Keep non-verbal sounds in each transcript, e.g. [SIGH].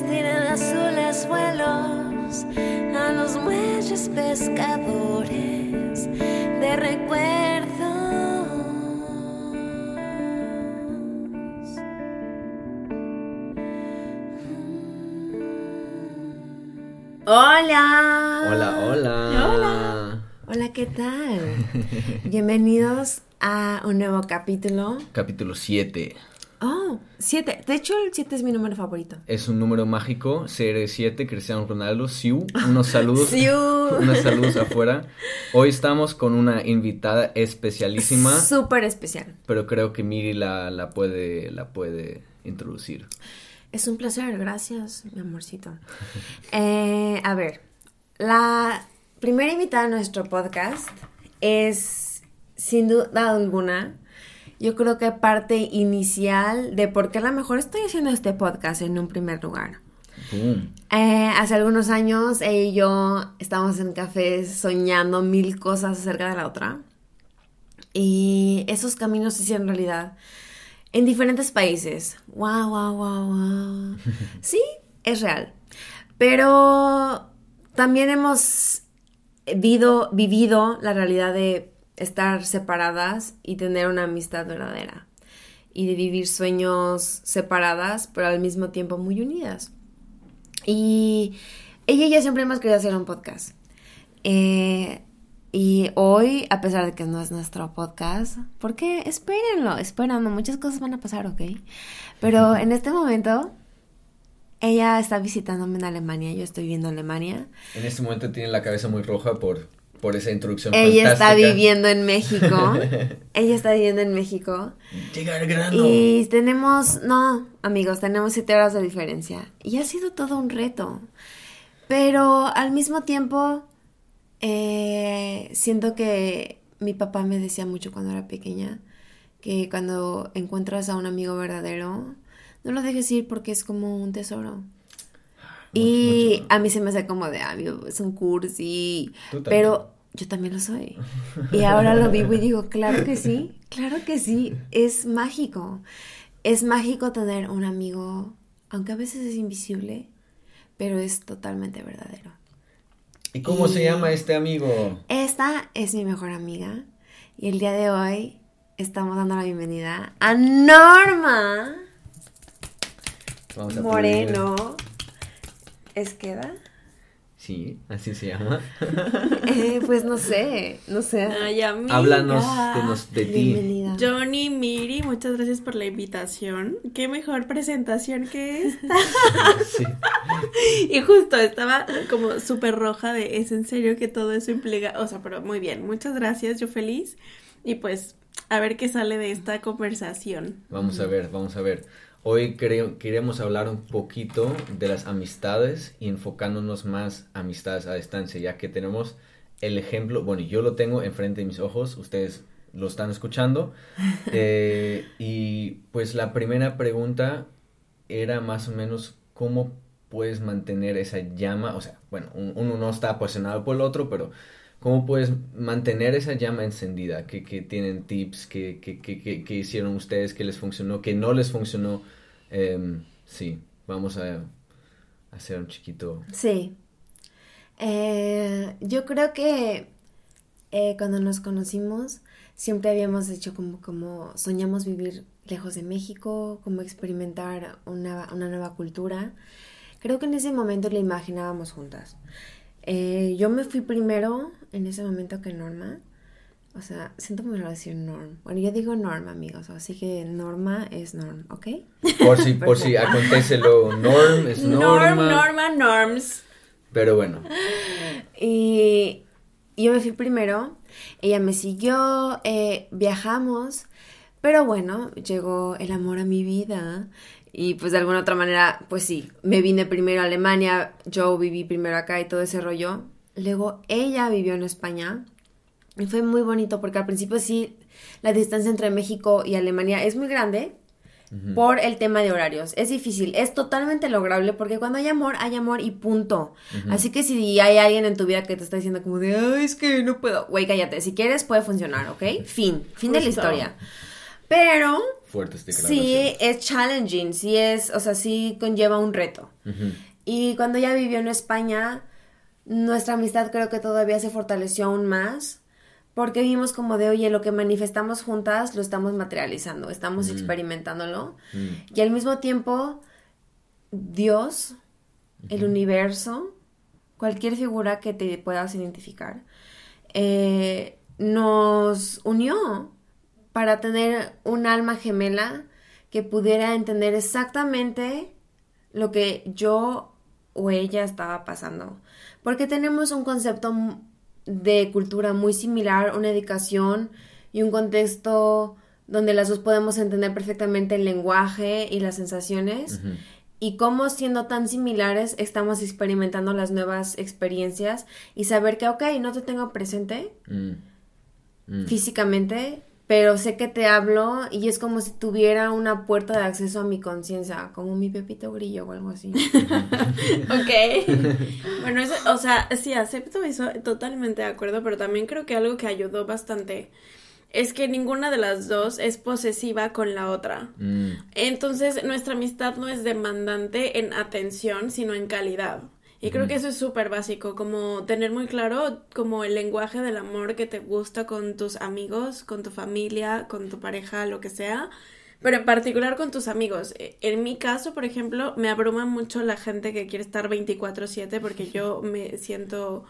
tienen azules vuelos a los muelles pescadores de recuerdos. Hola. Hola, hola. Hola. Hola, ¿qué tal? Bienvenidos a un nuevo capítulo. Capítulo 7. Oh, 7. De hecho, el 7 es mi número favorito. Es un número mágico, CR7, Cristiano Ronaldo, Siu. Unos saludos. [LAUGHS] Siu. [LAUGHS] unos saludos afuera. Hoy estamos con una invitada especialísima. Súper especial. Pero creo que Miri la, la, puede, la puede introducir. Es un placer, gracias, mi amorcito. [LAUGHS] Eh, a ver, la primera invitada a nuestro podcast es, sin duda alguna, yo creo que parte inicial de por qué a lo mejor estoy haciendo este podcast en un primer lugar. Eh, hace algunos años ella y yo estábamos en cafés soñando mil cosas acerca de la otra. Y esos caminos se hicieron realidad en diferentes países. Wow, wow, wow, wow. Sí, es real. Pero también hemos vivido, vivido la realidad de estar separadas y tener una amistad verdadera. Y de vivir sueños separadas, pero al mismo tiempo muy unidas. Y ella y yo siempre hemos querido hacer un podcast. Eh, y hoy, a pesar de que no es nuestro podcast, porque espérenlo, espérenlo, muchas cosas van a pasar, ¿ok? Pero en este momento, ella está visitándome en Alemania, yo estoy viviendo en Alemania. En este momento tiene la cabeza muy roja por, por esa introducción. Ella está viviendo en México. [LAUGHS] ella está viviendo en México. Llegar grano. Y tenemos, no, amigos, tenemos siete horas de diferencia. Y ha sido todo un reto. Pero al mismo tiempo eh, siento que mi papá me decía mucho cuando era pequeña que cuando encuentras a un amigo verdadero, no lo dejes ir porque es como un tesoro. y a mí se me hace como de, ah, es un cursi, pero yo también lo soy. Y ahora lo vivo y digo, claro que sí, claro que sí, es mágico. Es mágico tener un amigo, aunque a veces es invisible, pero es totalmente verdadero. ¿Y cómo se llama este amigo? Esta es mi mejor amiga. Y el día de hoy estamos dando la bienvenida a Norma Vamos a Moreno. ¿Es queda? Sí, así se llama. Eh, pues no sé, no sé. Ay, amiga. Háblanos de, de ti. Bienvenida. Johnny, Miri, muchas gracias por la invitación. Qué mejor presentación que esta. Sí. y justo estaba como súper roja de, es en serio que todo eso implica, o sea, pero muy bien, muchas gracias, yo feliz. Y pues, a ver qué sale de esta conversación. Vamos a ver, vamos a ver. Hoy quere- queremos hablar un poquito de las amistades y enfocándonos más amistades a distancia, ya que tenemos el ejemplo, bueno, yo lo tengo enfrente de mis ojos, ustedes lo están escuchando. [LAUGHS] Eh, y pues la primera pregunta era más o menos cómo puedes mantener esa llama, o sea, bueno, un- uno no está apasionado por el otro, pero ¿cómo puedes mantener esa llama encendida? ¿Qué, tienen tips? ¿Qué, qué, qué, qué- qué hicieron ustedes? ¿Qué les funcionó? ¿Qué no les funcionó? Em, sí, vamos a hacer un chiquito... Sí. Eh, yo creo que eh, cuando nos conocimos siempre habíamos hecho como, como soñamos vivir lejos de México, como experimentar una, una nueva cultura. Creo que en ese momento la imaginábamos juntas. Eh, yo me fui primero en ese momento que Norma. O sea, siento muy raro decir Norm. Bueno, yo digo Norm, amigos, así que Norma es Norm, ¿ok? Por si, por si acontece lo norm, es norma. Norm, Norma, Norms. Pero bueno, Y yo me fui primero, ella me siguió, eh, viajamos, pero bueno, llegó el amor a mi vida y pues de alguna otra manera, pues sí, me vine primero a Alemania, yo viví primero acá y todo ese rollo. Luego ella vivió en España y fue muy bonito porque al principio sí, la distancia entre México y Alemania es muy grande, por el tema de horarios. Es difícil, es totalmente lograble porque cuando hay amor, hay amor y punto. Así que si hay alguien en tu vida que te está diciendo como de, ay, es que no puedo, güey, cállate, si quieres puede funcionar, ¿ok? [LAUGHS] Fin, fin de la historia. Pero fuertes sí es challenging, sí es, o sea, sí conlleva un reto. Y cuando ella vivió en España, nuestra amistad creo que todavía se fortaleció aún más. Porque vimos como de, oye, lo que manifestamos juntas lo estamos materializando, estamos experimentándolo. Mm. Y al mismo tiempo, Dios, el universo, cualquier figura que te puedas identificar, eh, nos unió para tener un alma gemela que pudiera entender exactamente lo que yo o ella estaba pasando. Porque tenemos un concepto de cultura muy similar, una educación y un contexto donde las dos podemos entender perfectamente el lenguaje y las sensaciones. Y cómo siendo tan similares estamos experimentando las nuevas experiencias y saber que, ok, no te tengo presente Mm. Mm. físicamente, pero sé que te hablo y es como si tuviera una puerta de acceso a mi conciencia, como mi Pepito Grillo o algo así. [LAUGHS] Ok. [LAUGHS] bueno, eso, o sea, sí, acepto eso, totalmente de acuerdo, pero también creo que algo que ayudó bastante es que ninguna de las dos es posesiva con la otra. Mm. Entonces, nuestra amistad no es demandante en atención, sino en calidad. Y creo que eso es súper básico, como tener muy claro como el lenguaje del amor que te gusta con tus amigos, con tu familia, con tu pareja, lo que sea, pero en particular con tus amigos. Eh, En mi caso, por ejemplo, me abruma mucho la gente que quiere estar 24/7 porque yo me siento,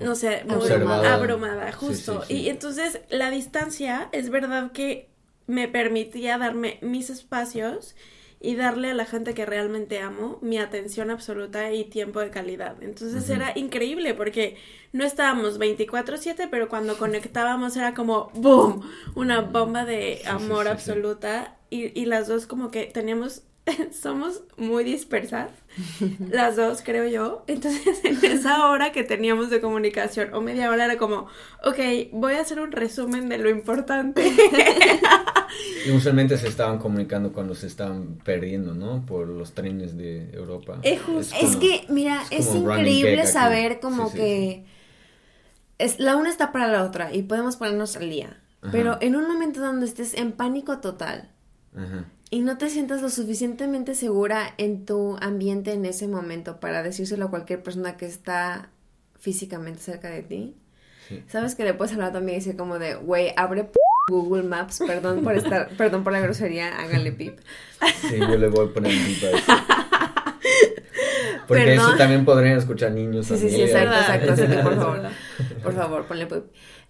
no sé, abrumada, Sí, justo. sí, sí. Y entonces la distancia es verdad que me permitía darme mis espacios y darle a la gente que realmente amo mi atención absoluta y tiempo de calidad. Entonces era increíble porque no estábamos 24/7, pero cuando conectábamos era como ¡boom! Una bomba de sí, amor sí, sí. absoluta y, y las dos como que teníamos, [LAUGHS] somos muy dispersas, [LAUGHS] las dos creo yo. Entonces en esa hora que teníamos de comunicación o media hora era como, ok, voy a hacer un resumen de lo importante. Y [LAUGHS] usualmente se estaban comunicando cuando se estaban perdiendo, ¿no? Por los trenes de Europa. Es justo- Es como- que, mira, es es, increíble saber como Sí, sí, que es la una está para la otra y podemos ponernos al día. Ajá. Pero en un momento donde estés en pánico total Ajá. Y no te sientas lo suficientemente segura en tu ambiente en ese momento para decírselo a cualquier persona que está físicamente cerca de ti, Sí. sabes que le puedes hablar también y decir como de, güey, abre p- Google Maps, perdón por estar, [LAUGHS] perdón por la grosería, háganle pip. Sí, yo le voy a poner pip a eso. [LAUGHS] Porque Perdón. eso también podrían escuchar niños. Sí, sí, sí, exacto, exacto, así que por favor, [LAUGHS] por favor, ponle pip.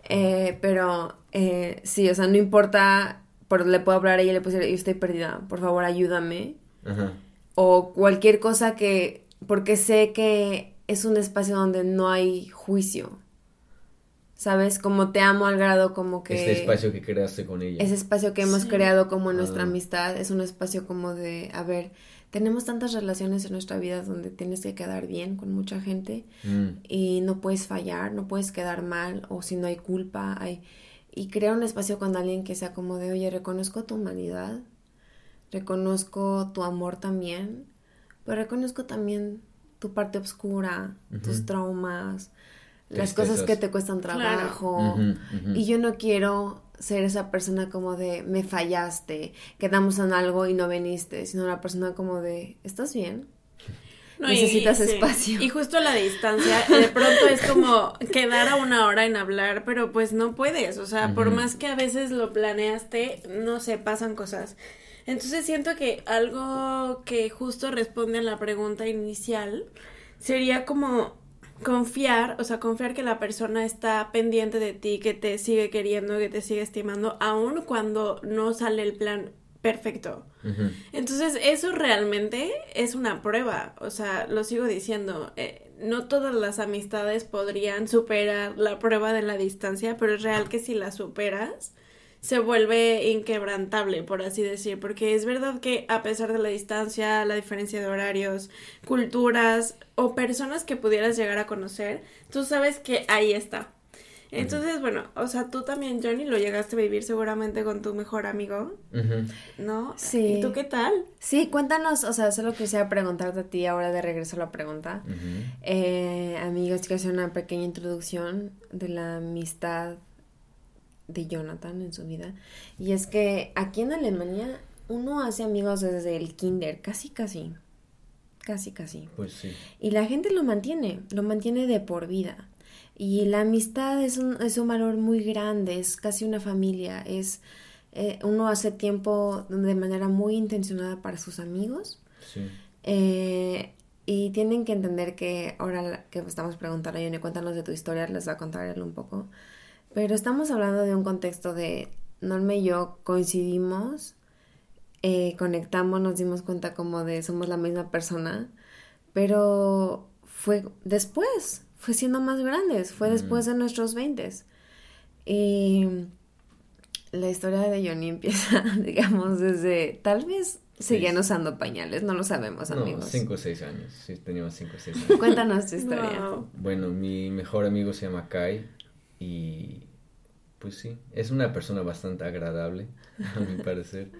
Eh, pero eh, sí, o sea, no importa, por, le puedo hablar a ella y le puedo decir, yo estoy perdida, por favor, ayúdame. Ajá. o cualquier cosa que, porque sé que es un espacio donde no hay juicio, ¿sabes? Como te amo al grado como que... Este espacio que creaste con ella. Ese espacio que hemos Sí. creado como nuestra Ah. amistad es un espacio como de, a ver, tenemos tantas relaciones en nuestra vida donde tienes que quedar bien con mucha gente Mm. y no puedes fallar, no puedes quedar mal o si no hay culpa, hay... Y crear un espacio con alguien que sea como de, oye, reconozco tu humanidad, reconozco tu amor también, pero reconozco también tu parte oscura, tus traumas, las cosas que te cuestan Claro. trabajo. Y yo no quiero ser esa persona como de, me fallaste, quedamos en algo y no viniste, sino una persona como de, ¿estás bien? No, y- Necesitas sí. espacio. Y justo la distancia, de pronto es como quedar a una hora en hablar, pero pues no puedes. O sea, por más que a veces lo planeaste, no sé, pasan cosas. Entonces siento que algo que justo responde a la pregunta inicial sería como confiar, o sea, confiar que la persona está pendiente de ti, que te sigue queriendo, que te sigue estimando, aun cuando no sale el plan perfecto. Entonces, eso realmente es una prueba. O sea, lo sigo diciendo. eh, no todas las amistades podrían superar la prueba de la distancia, pero es real que si la superas, se vuelve inquebrantable, por así decir. Porque es verdad que a pesar de la distancia, la diferencia de horarios, culturas o personas que pudieras llegar a conocer, tú sabes que ahí está. Entonces, bueno, o sea, tú también, Johnny, lo llegaste a vivir seguramente con tu mejor amigo. ¿no? Sí. ¿Y tú qué tal? Sí, cuéntanos, o sea, solo quisiera preguntarte a ti ahora de regreso a la pregunta. Eh, amigos, quiero hacer una pequeña introducción de la amistad de Jonathan en su vida. Y es que aquí en Alemania uno hace amigos desde el kinder, casi, casi. casi, casi. Pues sí. Y la gente lo mantiene, lo mantiene de por vida. Y la amistad es un, es un valor muy grande, es casi una familia, es eh, uno hace tiempo de manera muy intencionada para sus amigos. Sí. Eh, y tienen que entender que ahora que estamos preguntando a Yone, cuéntanos de tu historia, les va a contar él un poco. Pero estamos hablando de un contexto de Norma y yo coincidimos, eh, conectamos, nos dimos cuenta como de somos la misma persona, pero fue después, fue siendo más grandes, fue después de nuestros veintes. Y la historia de Johnny [LAUGHS] empieza, digamos, desde tal vez seguían usando pañales, no lo sabemos, amigos. No, cinco o seis años, sí, teníamos cinco o seis [LAUGHS] años. Cuéntanos tu historia. Wow. Bueno, mi mejor amigo se llama Kai y pues sí, es una persona bastante agradable, a mi parecer.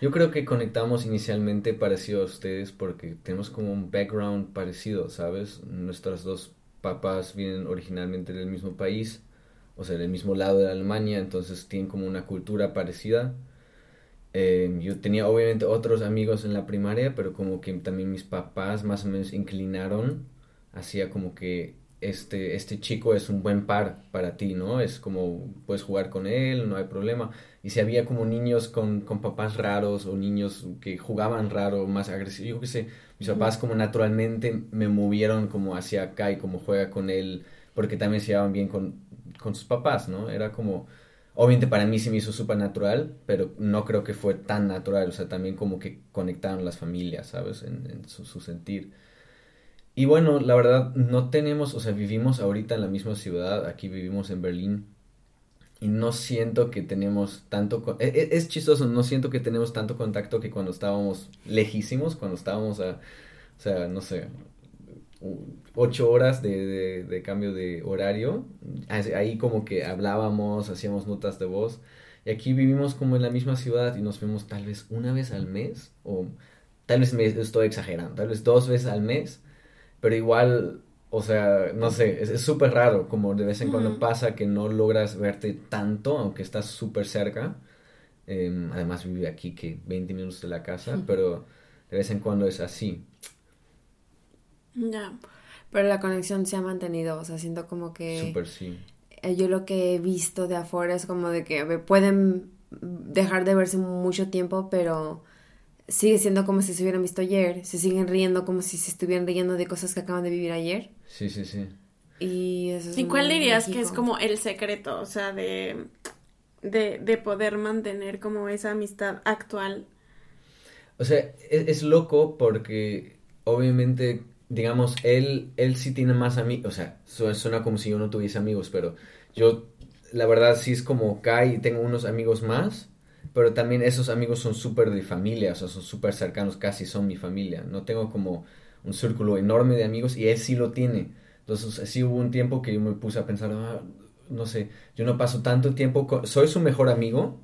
Yo creo que conectamos inicialmente parecido a ustedes porque tenemos como un background parecido, ¿sabes? Nuestros dos papás vienen originalmente del mismo país, o sea, del mismo lado de Alemania, entonces tienen como una cultura parecida. Eh, yo tenía obviamente otros amigos en la primaria, pero como que también mis papás más o menos inclinaron hacia como que este, este chico es un buen par para ti, ¿no? Es como puedes jugar con él, no hay problema. Y si había como niños con, con papás raros o niños que jugaban raro, más agresivos, yo qué sé, mis papás como naturalmente me movieron como hacia acá y como juega con él, porque también se llevaban bien con, con sus papás, ¿no? Era como, obviamente para mí se me hizo súper natural, pero no creo que fue tan natural, o sea, también como que conectaron las familias, ¿sabes? En, en su, su sentir. Y bueno, la verdad, no tenemos, o sea, vivimos ahorita en la misma ciudad, aquí vivimos en Berlín, y no siento que tenemos tanto, co- e- es, chistoso, no siento que tenemos tanto contacto que cuando estábamos lejísimos, cuando estábamos a, o sea, no sé, ocho horas de, de, de cambio de horario, ahí como que hablábamos, hacíamos notas de voz, y aquí vivimos como en la misma ciudad y nos vemos tal vez una vez al mes, o tal vez me estoy exagerando, tal vez dos veces al mes, pero igual, o sea, no sé, es súper raro, como de vez en cuando pasa que no logras verte tanto, aunque estás súper cerca. Em, además vive aquí que 20 minutos de la casa, pero de vez en cuando es así. Ya. Pero la conexión se ha mantenido, o sea, siento como que Súper sí. eh, yo lo que he visto de afuera es como de que pueden dejar de verse mucho tiempo, pero sigue siendo como si se hubieran visto ayer, se siguen riendo como si se estuvieran riendo de cosas que acaban de vivir ayer. Sí, sí, sí. Y eso es ¿Y cuál dirías que es como el secreto, o sea, de, de, de poder mantener como esa amistad actual? O sea, es, es loco porque obviamente, digamos, él, él sí tiene más amigos, o sea, su- suena como si yo no tuviese amigos, pero yo, la verdad, sí es como Kai, tengo unos amigos más, pero también esos amigos son súper de familia, o sea, son súper cercanos, casi son mi familia. No tengo como un círculo enorme de amigos y él sí lo tiene. Entonces, sí hubo un tiempo que yo me puse a pensar, "Ah, no sé, yo no paso tanto tiempo con... Soy su mejor amigo,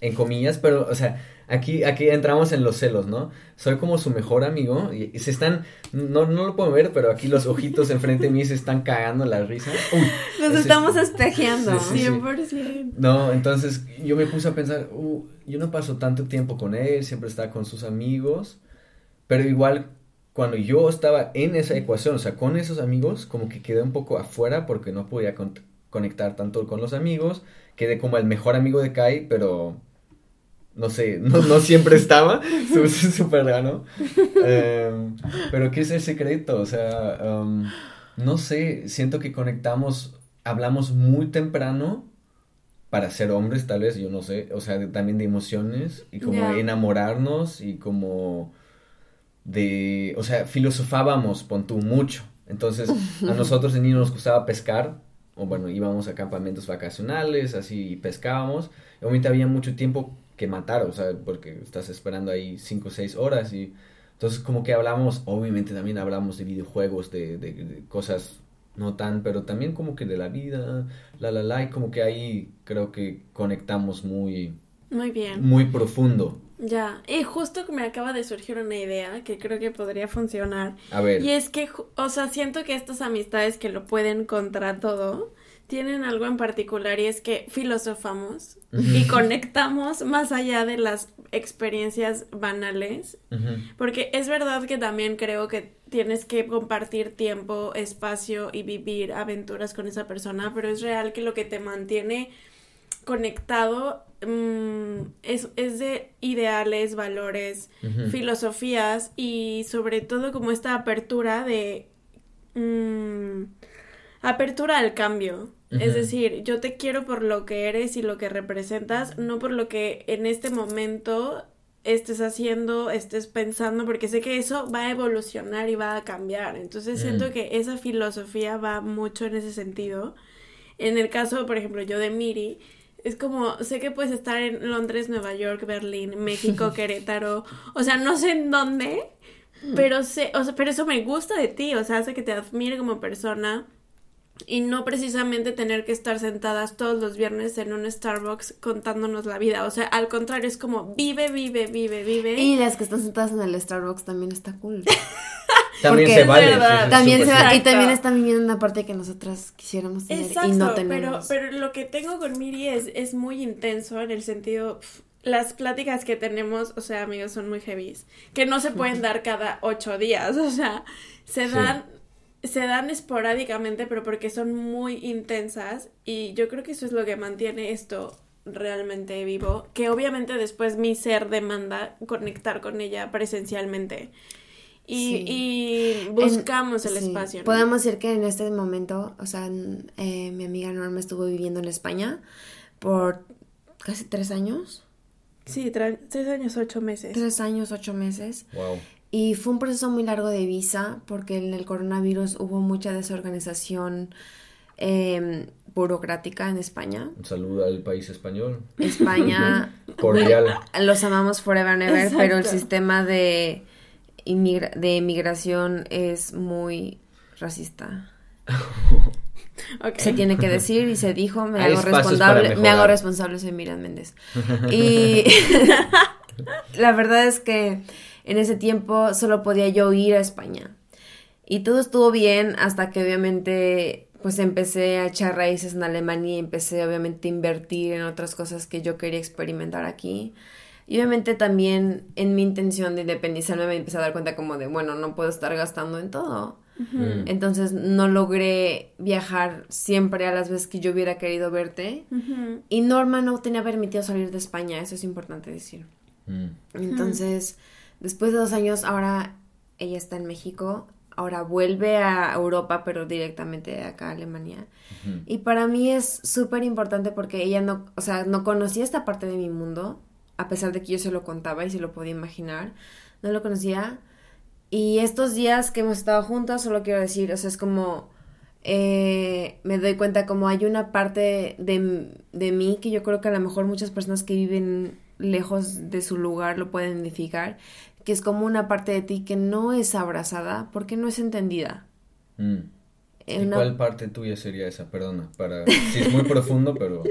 en comillas, pero, o sea, aquí, aquí entramos en los celos, ¿no? Soy como su mejor amigo y, y se están, no, no lo puedo ver, pero aquí los ojitos enfrente de mí se están cagando la risa. Uy, Nos ese- estamos espejeando. Sí, sí, sí. 100%. No, entonces yo me puse a pensar, "Uh, yo no paso tanto tiempo con él, siempre está con sus amigos, pero igual cuando yo estaba en esa ecuación, o sea, con esos amigos, como que quedé un poco afuera porque no podía con- conectar tanto con los amigos, quedé como el mejor amigo de Kai, pero no sé, [LAUGHS] no, no siempre estaba, [LAUGHS] súper raro. Em, pero ¿qué es el secreto? O sea, em, no sé, siento que conectamos, hablamos muy temprano para ser hombres, tal vez, yo no sé, o sea, de- también de emociones y como enamorarnos y como de, o sea, filosofábamos, pon tú, mucho. Entonces, a [LAUGHS] nosotros de niños nos gustaba pescar, o bueno, íbamos a campamentos vacacionales, así, y pescábamos. Y obviamente había mucho tiempo que matar, o sea, porque estás esperando ahí cinco o seis horas y entonces como que hablamos, obviamente también hablamos de videojuegos, de, de, de cosas no tan, pero también como que de la vida, la la la, y como que ahí creo que conectamos muy, Muy bien. muy profundo. Ya. Y justo me acaba de surgir una idea que creo que podría funcionar. A ver, Y es que, o sea, siento que estas amistades que lo pueden contra todo tienen algo en particular y es que filosofamos y conectamos más allá de las experiencias banales. Porque es verdad que también creo que tienes que compartir tiempo, espacio y vivir aventuras con esa persona, pero es real que lo que te mantiene conectado mm, es, es, de ideales, valores, filosofías y sobre todo como esta apertura de... Mm, apertura al cambio. Es decir, yo te quiero por lo que eres y lo que representas, no por lo que en este momento estés haciendo, estés pensando, porque sé que eso va a evolucionar y va a cambiar. Entonces siento mm. que esa filosofía va mucho en ese sentido. En el caso, por ejemplo, yo de Miri, es como, sé que puedes estar en Londres, Nueva York, Berlín, México, [LAUGHS] Querétaro, o sea, no sé en dónde, mm. pero sé, o sea, pero eso me gusta de ti, o sea, hace que te admire como persona y no precisamente tener que estar sentadas todos los viernes en un Starbucks contándonos la vida. O sea, al contrario, es como vive, vive, vive, vive. Y las que están sentadas en el Starbucks también está cool. [LAUGHS] también se vale. también se va, y también están viviendo una parte que nosotras quisiéramos tener y no tenemos. Pero, pero lo que tengo con Miri es, es muy intenso en el sentido... las pláticas que tenemos, o sea, amigos, son muy heavy. Que no se pueden dar cada ocho días. [LAUGHS] O sea, se dan se dan esporádicamente, pero porque son muy intensas y yo creo que eso es lo que mantiene esto realmente vivo, que obviamente después mi ser demanda conectar con ella presencialmente. Y, buscamos el espacio. Podemos decir que en este momento, o sea, eh, mi amiga Norma estuvo viviendo en España por casi tres años. Sí, tres años, ocho meses. Tres años, ocho meses. Wow. Y fue un proceso muy largo de visa porque en el coronavirus hubo mucha desorganización em, burocrática en España. Un saludo al país español. España. [LAUGHS] Cordial. Los amamos forever and ever, pero el sistema de, de inmigración es muy racista. Se tiene que decir y se dijo, me hago responsable, me hago responsable, soy Miriam Méndez. [LAUGHS] Y [LAUGHS] la verdad es que en ese tiempo solo podía yo ir a España. Y todo estuvo bien hasta que obviamente pues empecé a echar raíces en Alemania y empecé obviamente a invertir en otras cosas que yo quería experimentar aquí. Y obviamente también en mi intención de independizarme me empecé a dar cuenta como de, bueno, no puedo estar gastando en todo. Mm. Entonces no logré viajar siempre a las veces que yo hubiera querido verte. Y Norma no tenía permitido salir de España, eso es importante decir. Mm. Entonces... Después de dos años, ahora ella está en México, ahora vuelve a Europa, pero directamente acá a Alemania. Y para mí es súper importante porque ella no, o sea, no conocía esta parte de mi mundo, a pesar de que yo se lo contaba y se lo podía imaginar, no lo conocía. Y estos días que hemos estado juntas, solo quiero decir, o sea, es como... Eh, me doy cuenta como hay una parte de, de mí que yo creo que a lo mejor muchas personas que viven lejos de su lugar lo pueden identificar, que es como una parte de ti que no es abrazada porque no es entendida. Mm. ¿Y cuál parte tuya sería esa? Perdona, para... Sí, es muy profundo, pero...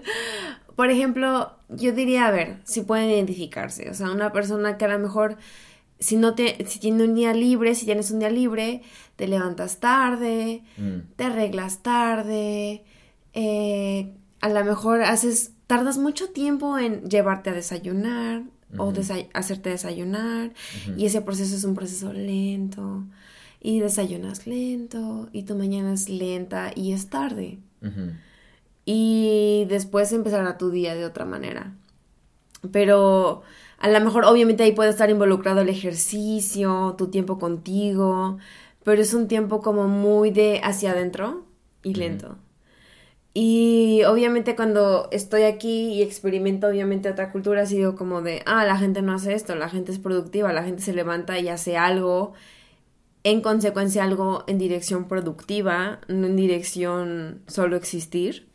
[LAUGHS] Por ejemplo, yo diría, a ver, si pueden identificarse. O sea, una persona que a lo mejor, si no te, si tiene un día libre, si tienes un día libre, te levantas tarde, mm. te arreglas tarde, eh, a lo mejor haces tardas mucho tiempo en llevarte a desayunar o hacerte desayunar y ese proceso es un proceso lento y desayunas lento y tu mañana es lenta y es tarde. Y después empezará tu día de otra manera. Pero a lo mejor obviamente ahí puede estar involucrado el ejercicio, tu tiempo contigo, pero es un tiempo como muy de hacia adentro y lento. Y obviamente cuando estoy aquí y experimento obviamente otra cultura, ha sido como de, ah, la gente no hace esto, la gente es productiva, la gente se levanta y hace algo, en consecuencia algo en dirección productiva, no en dirección solo existir.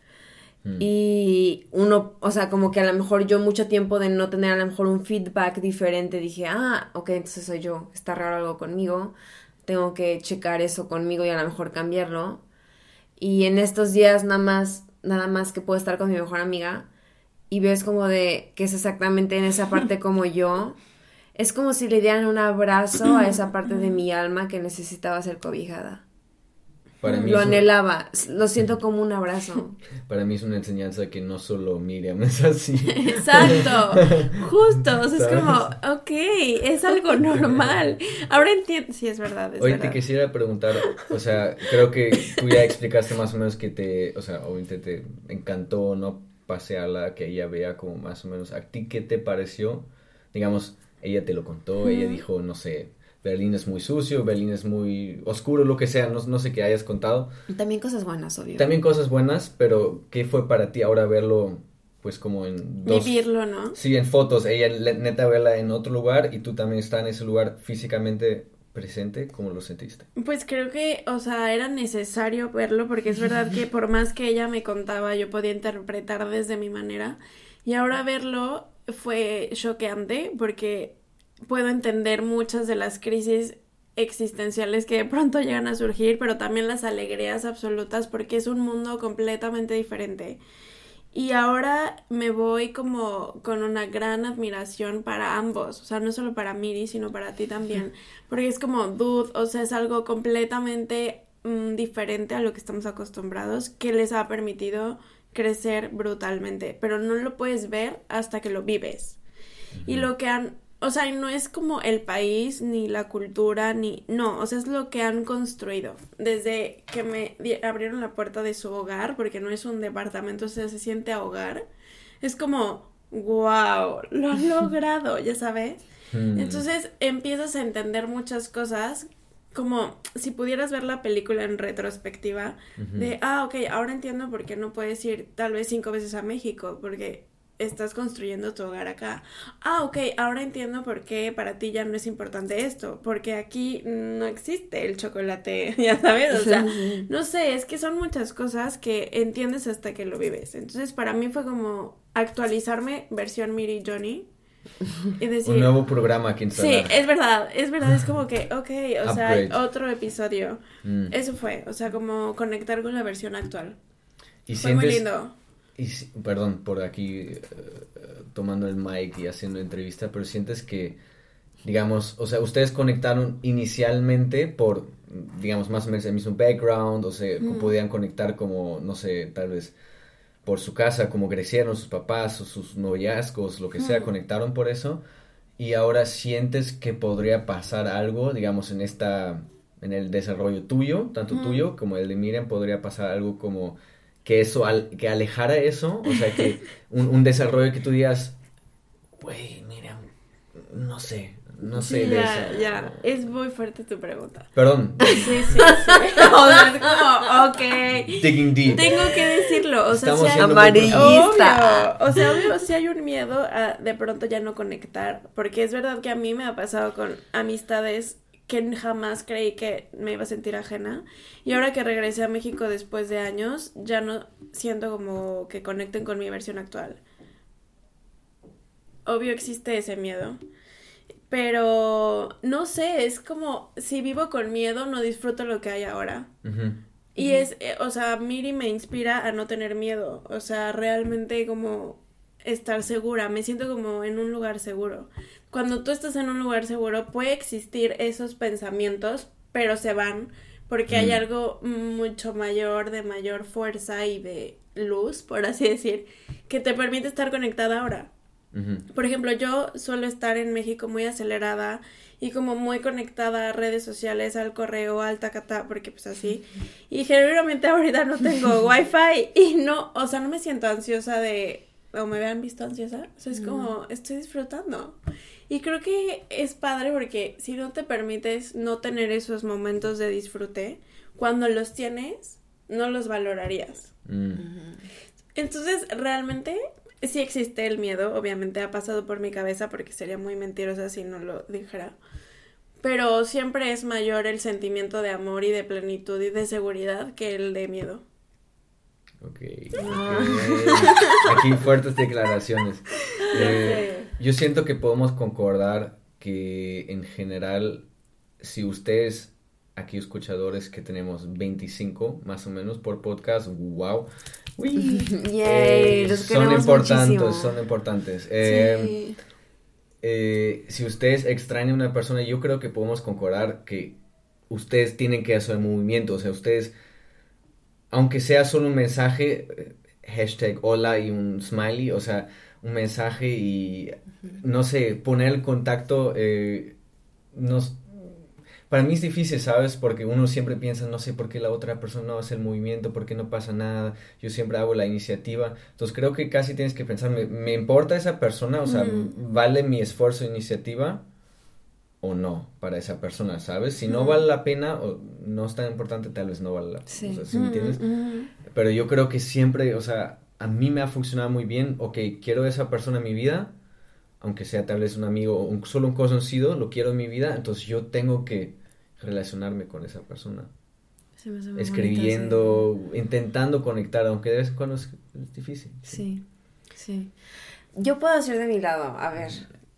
Mm. Y uno, o sea, como que a lo mejor yo mucho tiempo de no tener a lo mejor un feedback diferente, dije, ah, ok, entonces soy yo, está raro algo conmigo, tengo que checar eso conmigo y a lo mejor cambiarlo y en estos días nada más, nada más que puedo estar con mi mejor amiga y ves como de que es exactamente en esa parte como yo. Es como si le dieran un abrazo a esa parte de mi alma que necesitaba ser cobijada. Para mí Lo un- anhelaba. Lo siento como un abrazo. [LAUGHS] Para mí es una enseñanza que no solo Miriam es así. Exacto, [LAUGHS] justo, o sea, es como, ok, es algo normal. Ahora entiendo, sí, es verdad, es Hoy verdad. te quisiera preguntar, o sea, creo que tú ya explicaste más o menos que te, o sea, obviamente te encantó, ¿no? Pasearla, que ella vea como más o menos, ¿a ti qué te pareció? Digamos, ella te lo contó, ella dijo, no sé, Berlín es muy sucio, Berlín es muy oscuro, lo que sea, no, no sé qué hayas contado. También cosas buenas, obvio. También cosas buenas, pero ¿qué fue para ti ahora verlo, pues como en dos... Vivirlo, ¿no? Sí, en fotos, ella neta verla en otro lugar y tú también estás en ese lugar físicamente presente, ¿cómo lo sentiste? Pues creo que, o sea, era necesario verlo porque es verdad que por más que ella me contaba, yo podía interpretar desde mi manera. Y ahora verlo fue choqueante porque puedo entender muchas de las crisis existenciales que de pronto llegan a surgir, pero también las alegrías absolutas porque es un mundo completamente diferente. Y ahora me voy como con una gran admiración para ambos, o sea, no solo para Miri, sino para ti también, [LAUGHS] porque es como, dude, o sea, es algo completamente mm, diferente a lo que estamos acostumbrados, que les ha permitido crecer brutalmente, pero no lo puedes ver hasta que lo vives. Y lo que han, o sea, no es como el país, ni la cultura, ni, no, o sea, es lo que han construido. Desde que me abrieron la puerta de su hogar, porque no es un departamento, o sea, se siente a hogar, es como, wow, lo han [LAUGHS] logrado, ya sabes. Hmm. Entonces empiezas a entender muchas cosas, como si pudieras ver la película en retrospectiva, de, ah, ok, ahora entiendo por qué no puedes ir tal vez cinco veces a México, porque estás construyendo tu hogar acá. Ah, ok, ahora entiendo por qué para ti ya no es importante esto, porque aquí no existe el chocolate, [LAUGHS] ya sabes, o sea, no sé, es que son muchas cosas que entiendes hasta que lo vives. Entonces, para mí fue como actualizarme versión Miri Johnny y [LAUGHS] decir, Un nuevo programa que Sí, instalar. es verdad, es verdad, es como que, ok, o sea, otro episodio. Mm. Eso fue, o sea, como conectar con la versión actual. Y Fue muy lindo. Y, perdón por aquí eh, tomando el mic y haciendo entrevista, pero sientes que, digamos, o sea, ustedes conectaron inicialmente por, digamos, más o menos el mismo background, o sea, Mm. podían conectar como, no sé, tal vez por su casa, como crecieron sus papás o sus noviazgos, lo que sea, Mm. conectaron por eso. Y ahora sientes que podría pasar algo, digamos, en esta, en el desarrollo tuyo, tanto Mm. tuyo como el de Miriam, podría pasar algo como que eso, al- que alejara eso, o sea, que [LAUGHS] un, un desarrollo que tú digas, güey, Miriam, no sé, no sé Sí, de ya, eso. ya, es muy fuerte tu pregunta. Perdón, Sí, sí, sí. [LAUGHS] o sea, es como, ok. digging deep. Tengo que decirlo, o sea, si hay- Amarillista. Obvio. O sea, obvio, sí hay un miedo a de pronto ya no conectar. Porque es verdad que a mí me ha pasado con amistades que jamás creí que me iba a sentir ajena. Y ahora que regresé a México después de años, ya no siento como que conecten con mi versión actual. Obvio existe ese miedo. Pero no sé, es como si vivo con miedo, no disfruto lo que hay ahora. Y es, eh, o sea, Miri me inspira a no tener miedo, o sea, realmente como estar segura, me siento como en un lugar seguro. Cuando tú estás en un lugar seguro puede existir esos pensamientos, pero se van porque hay Mm. algo mucho mayor, de mayor fuerza y de luz, por así decir, que te permite estar conectada ahora. Por ejemplo, yo suelo estar en México muy acelerada y como muy conectada a redes sociales, al correo, al tacatá, porque pues así. Y generalmente ahorita no tengo [LAUGHS] wifi y no, o sea, no me siento ansiosa de, o me vean visto ansiosa, o sea, es como, estoy disfrutando. Y creo que es padre porque si no te permites no tener esos momentos de disfrute, cuando los tienes, no los valorarías. Mm. Entonces, realmente sí existe el miedo, obviamente ha pasado por mi cabeza porque sería muy mentirosa si no lo dijera. Pero siempre es mayor el sentimiento de amor y de plenitud y de seguridad que el de miedo. Ok. ok. Aquí fuertes declaraciones. [LAUGHS] Eh, yo siento que podemos concordar que en general, si ustedes, aquí escuchadores que tenemos 25 más o menos por podcast, wow. Uy, [LAUGHS] Yay, eh, los son importantes, muchísimo. son importantes. Eh, sí. eh, si ustedes extrañan a una persona, yo creo que podemos concordar que ustedes tienen que hacer movimiento, o sea, ustedes aunque sea solo un mensaje, eh, hashtag hola y un smiley, o sea, un mensaje y, no sé, poner el contacto, eh, nos, para mí es difícil, ¿sabes? Porque uno siempre piensa, no sé por qué la otra persona no hace el movimiento, por qué no pasa nada, yo siempre hago la iniciativa. Entonces creo que casi tienes que pensar, ¿me, me importa esa persona? O sea, ¿vale mi esfuerzo e iniciativa? O no para esa persona, ¿sabes? Si no vale la pena o no es tan importante, tal vez no vale la pena. Sí. me entiendes? Pero yo creo que siempre, o sea, a mí me ha funcionado muy bien, ok, quiero a esa persona en mi vida, aunque sea tal vez un amigo o un, solo un conocido, lo quiero en mi vida, entonces yo tengo que relacionarme con esa persona. Escribiendo, intentando conectar, aunque de vez en cuando es, difícil. Sí. sí, Yo puedo hacer de mi lado, a ver,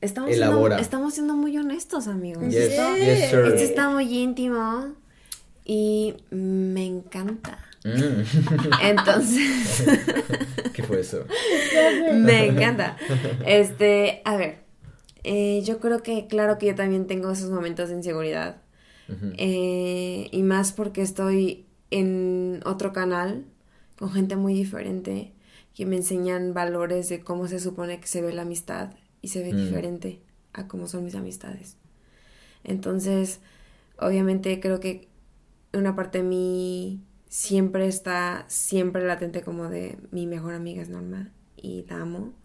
Estamos Siendo, estamos siendo muy honestos, amigos. Esto, está muy íntimo y me encanta. Mm. [LAUGHS] Entonces. [LAUGHS] ¿Qué fue eso? me encanta. Este, a ver, eh, yo creo que, claro que yo también tengo esos momentos de inseguridad. Eh, y más porque estoy en otro canal con gente muy diferente que me enseñan valores de cómo se supone que se ve la amistad y se ve mm. diferente a cómo son mis amistades. Entonces, obviamente creo que una parte de mí siempre está, siempre latente como de mi mejor amiga es Norma y la amo.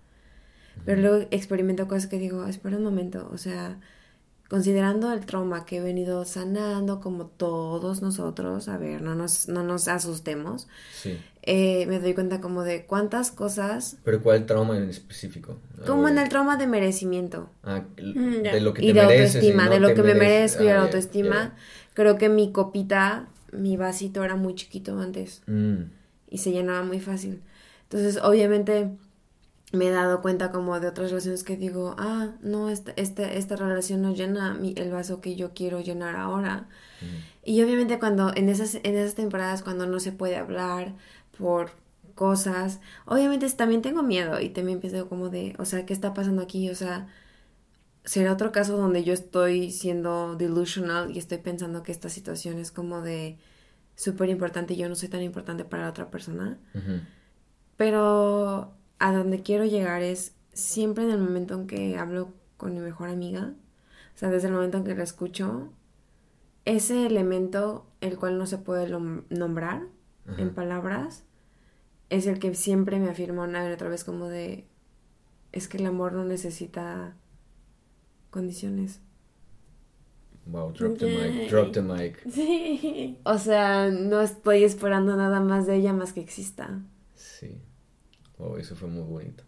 Pero luego experimento cosas que digo, espera un momento, o sea, considerando el trauma que he venido sanando como todos nosotros, a ver, no nos, no nos asustemos, sí. Eh, me doy cuenta como de cuántas cosas... ¿Pero cuál trauma en específico? Como en el trauma de merecimiento. Ah, mm, de lo que te y de autoestima, de lo que me merezco y de la ah, autoestima. Creo que mi copita, mi vasito era muy chiquito antes mm. y se llenaba muy fácil. Entonces, obviamente me he dado cuenta como de otras relaciones que digo, ah, no, esta, esta, esta relación no llena mi, el vaso que yo quiero llenar ahora. Mm. Y obviamente cuando en esas, en esas temporadas cuando no se puede hablar por cosas, obviamente también tengo miedo y también empiezo como de, o sea, ¿qué está pasando aquí? O sea, será otro caso donde yo estoy siendo delusional y estoy pensando que esta situación es como de súper importante y yo no soy tan importante para la otra persona. Pero a donde quiero llegar es siempre en el momento en que hablo con mi mejor amiga, o sea, desde el momento en que la escucho, ese elemento, el cual no se puede nombrar en palabras, es el que siempre me afirma una y otra vez como de, es que el amor no necesita condiciones. Wow, drop the mic, drop the mic. [LAUGHS] Sí. O sea, no estoy esperando nada más de ella más que exista. Sí. Oh, eso fue muy bonito.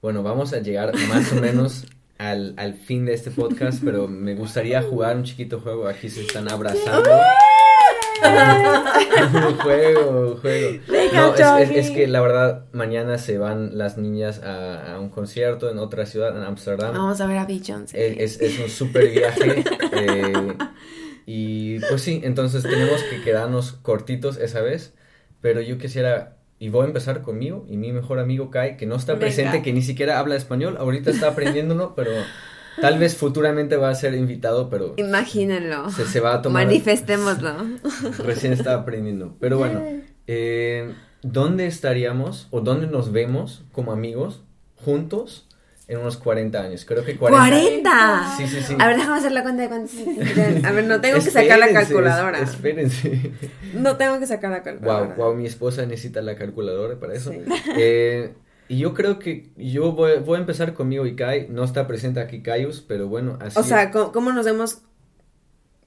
Bueno, vamos a llegar más o menos [LAUGHS] al, al fin de este podcast, pero me gustaría jugar un chiquito juego. Aquí se están abrazando. [LAUGHS] juego, juego. No, es, es, que la verdad, mañana se van las niñas a, a un concierto en otra ciudad, en Ámsterdam. Vamos a ver a Beyoncé. Es, es, un súper viaje. Eh, y pues sí, entonces tenemos que quedarnos cortitos esa vez. Pero yo quisiera y voy a empezar conmigo y mi mejor amigo Kai, que no está presente, que ni siquiera habla español, ahorita está aprendiéndolo, [LAUGHS] pero tal vez futuramente va a ser invitado, pero... Imagínenlo. Se, va a tomar... Manifestémoslo. [LAUGHS] Recién está aprendiendo. Pero bueno, [LAUGHS] eh, ¿dónde estaríamos o dónde nos vemos como amigos juntos en unos 40 años. Creo que 40. ¡40! Sí, sí, sí. A ver, déjame hacer la cuenta de cuántos. A ver, no tengo que sacar la calculadora. espérense. No tengo que sacar la calculadora. Wow, wow, mi esposa necesita la calculadora para eso. Eh, y yo creo que yo voy, voy, a empezar conmigo y Kai. No está presente aquí Caius, pero bueno, así. O sea, ¿cómo, nos vemos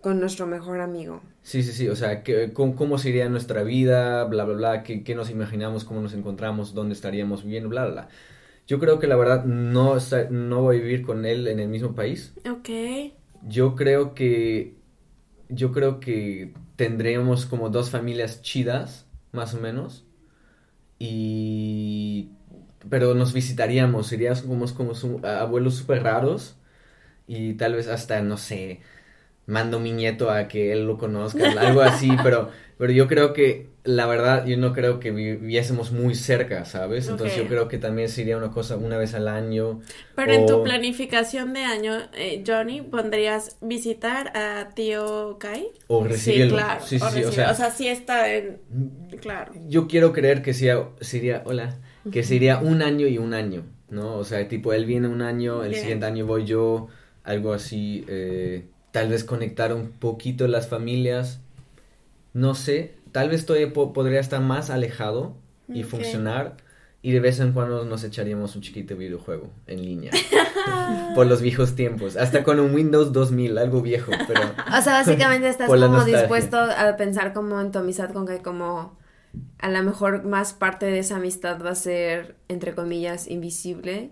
con nuestro mejor amigo? Sí, sí, sí. O sea, cómo, cómo, sería nuestra vida? Bla, bla, bla. ¿Qué, ¿Qué, nos imaginamos? ¿Cómo nos encontramos? ¿Dónde estaríamos bien? Bla, bla, bla. Yo creo que la verdad no, no voy a vivir con él en el mismo país. Ok. Yo creo que, yo creo que tendríamos como dos familias chidas, más o menos. Y, pero nos visitaríamos, seríamos como, como abuelos súper raros. Y tal vez hasta, no sé, mando mi nieto a que él lo conozca, algo así, [LAUGHS] pero, pero yo creo que, la verdad, yo no creo que viviésemos muy cerca, ¿sabes? Entonces yo creo que también sería una cosa una vez al año. Pero en tu planificación de año, eh, Johnny, ¿pondrías visitar a tío Kai? O recibirlo. Sí, claro. Sí, sí, o, sí, o recibir- sea- o sea, sí está en... Claro. Yo quiero creer que sea, sería, hola, que sería un año y un año, ¿no? O sea, tipo, él viene un año, el Bien. siguiente año voy yo, algo así, eh, tal vez conectar un poquito las familias, no sé, tal vez todavía po- podría estar más alejado y funcionar, y de vez en cuando nos echaríamos un chiquito videojuego en línea, [LAUGHS] por los viejos tiempos, hasta con un Windows 2000, algo viejo, pero... O sea, básicamente [LAUGHS] estás como dispuesto a pensar como en tu amistad con que como a lo mejor más parte de esa amistad va a ser, entre comillas, invisible.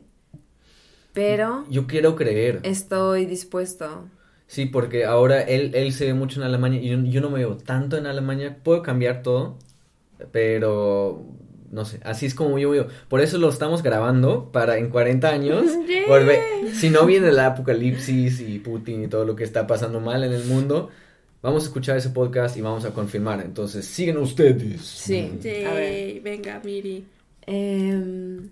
Pero Yo quiero creer. estoy dispuesto. Sí, porque ahora él, él se ve mucho en Alemania y yo, yo no me veo tanto en Alemania. Puedo cambiar todo, pero no sé, así es como yo veo. Por eso lo estamos grabando para en 40 años. [LAUGHS] Volver- si no viene el apocalipsis y Putin y todo lo que está pasando mal en el mundo, vamos a escuchar ese podcast y vamos a confirmar. Entonces, siguen ustedes. Sí. Yay, A ver. venga, Miri. Em,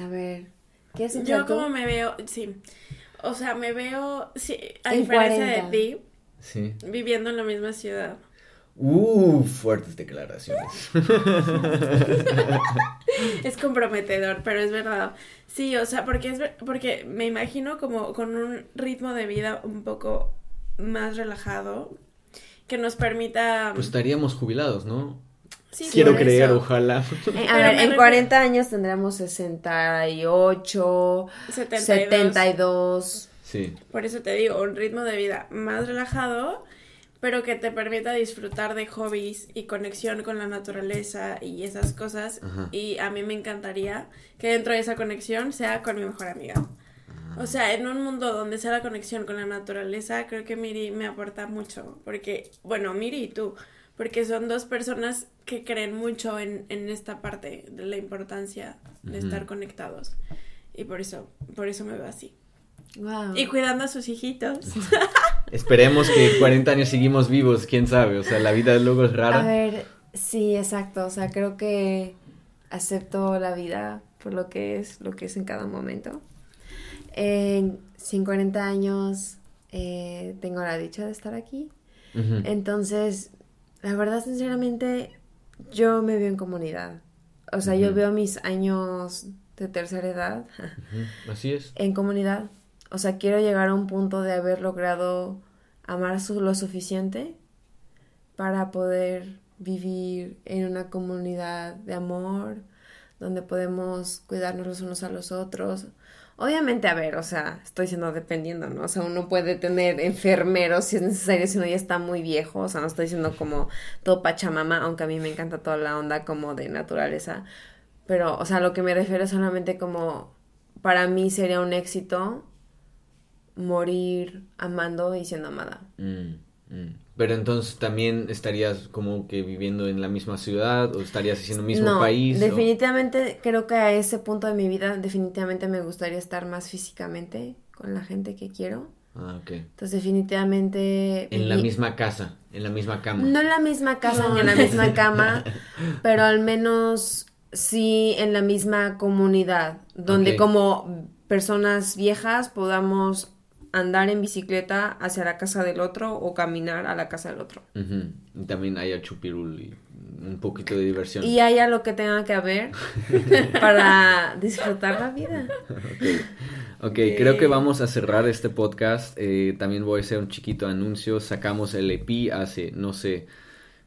a ver, ¿qué has Yo como me veo, sí. O sea, me veo, sí, a En diferencia 40. de ti, Sí. viviendo en la misma ciudad. Uh, fuertes declaraciones. [LAUGHS] [LAUGHS] Es comprometedor, pero es verdad. Sí, o sea, porque es ver- porque me imagino como con un ritmo de vida un poco más relajado que nos permita Pues estaríamos jubilados, ¿no? Sí, Quiero creer, eso. ojalá. Eh, a ver, en refiero- 40 años tendremos 68, 72. 72. Sí. Por eso te digo, un ritmo de vida más relajado, pero que te permita disfrutar de hobbies y conexión con la naturaleza y esas cosas. Ajá. Y a mí me encantaría que dentro de esa conexión sea con mi mejor amiga. O sea, en un mundo donde sea la conexión con la naturaleza, creo que Miri me aporta mucho. Porque, bueno, Miri y tú, porque son dos personas que creen mucho en, en esta parte de la importancia de Ujú. estar conectados. Y por eso, por eso me veo así. Wow. Y cuidando a sus hijitos. Esperemos que 40 años seguimos vivos, quién sabe. O sea, la vida luego es A rara. ver, sí, exacto. O sea, creo que acepto la vida por lo que es, lo que es en cada momento. En 50 años eh, tengo la dicha de estar aquí. Ujú. Entonces, la verdad, sinceramente, yo me veo en comunidad. O sea, yo veo mis años de tercera edad Así es. [LAUGHS] en comunidad. O sea, quiero llegar a un punto de haber logrado amar su- lo suficiente para poder vivir en una comunidad de amor, donde podemos cuidarnos los unos a los otros. Obviamente, a ver, o sea, estoy siendo dependiendo, ¿no? O sea, uno puede tener enfermeros si es necesario, si uno ya está muy viejo, o sea, no estoy diciendo como todo pachamama, aunque a mí me encanta toda la onda como de naturaleza, pero, o sea, lo que me refiero es solamente como, para mí sería un éxito morir amando y siendo amada. Mm, mm. Pero entonces también estarías como que viviendo en la misma ciudad o estarías haciendo el mismo no, país. o- definitivamente creo que a ese punto de mi vida definitivamente me gustaría estar más físicamente con la gente que quiero. Ah, ok. Entonces definitivamente En la misma casa, en la misma cama. No en la misma casa No. ni en la misma [LAUGHS] cama, pero al menos sí en la misma comunidad, donde como personas viejas podamos andar en bicicleta hacia la casa del otro o caminar a la casa del otro. Y también haya chupirul y un poquito de diversión. Y haya lo que tenga que haber [LAUGHS] para disfrutar la vida. Ok, Ok. creo que vamos a cerrar este podcast. Eh, también voy a hacer un chiquito anuncio. Sacamos el EP hace, no sé,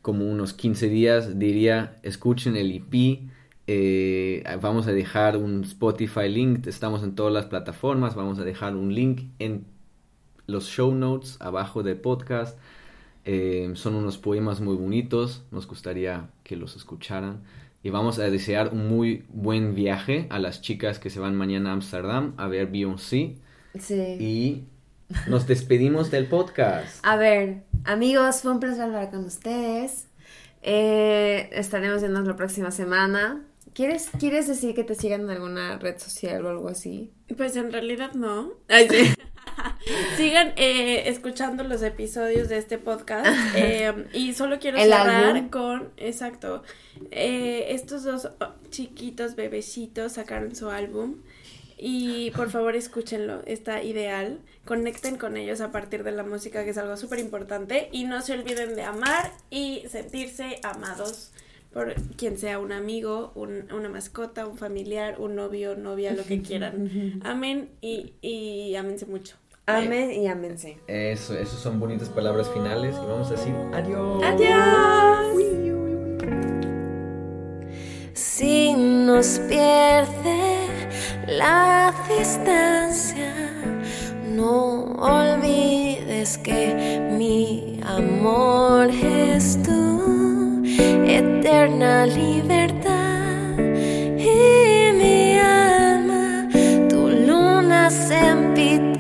como unos 15 días. Diría, escuchen el EP. Eh, vamos a dejar un Spotify link. Estamos en todas las plataformas. Vamos a dejar un link en los show notes abajo del podcast. Eh, son unos poemas muy bonitos. Nos gustaría que los escucharan. Y vamos a desear un muy buen viaje a las chicas que se van mañana a Amsterdam a ver Beyoncé. Sí. Y nos despedimos del podcast. A ver, amigos, fue un placer hablar con ustedes. Eh, estaremos viendo la próxima semana. ¿Quieres, ¿Quieres decir que te sigan en alguna red social o algo así? Pues en realidad no. Ay, sí. [LAUGHS] Sigan eh, escuchando los episodios de este podcast. eh, y solo quiero cerrar álbum. con, exacto, eh, estos dos oh, chiquitos bebecitos sacaron su álbum. Y por favor escúchenlo, está ideal. Conecten con ellos a partir de la música, que es algo súper importante. Y no se olviden de amar y sentirse amados por quien sea un amigo, un- una mascota, un familiar, un novio, novia, lo que quieran. Amen y, y ámense mucho. Amen y amense. Eso, esas son bonitas palabras finales y vamos a decir adiós. Adiós. Si nos pierde la distancia, no olvides que mi amor es tu eterna libertad. Y mi alma, tu luna sempiterna.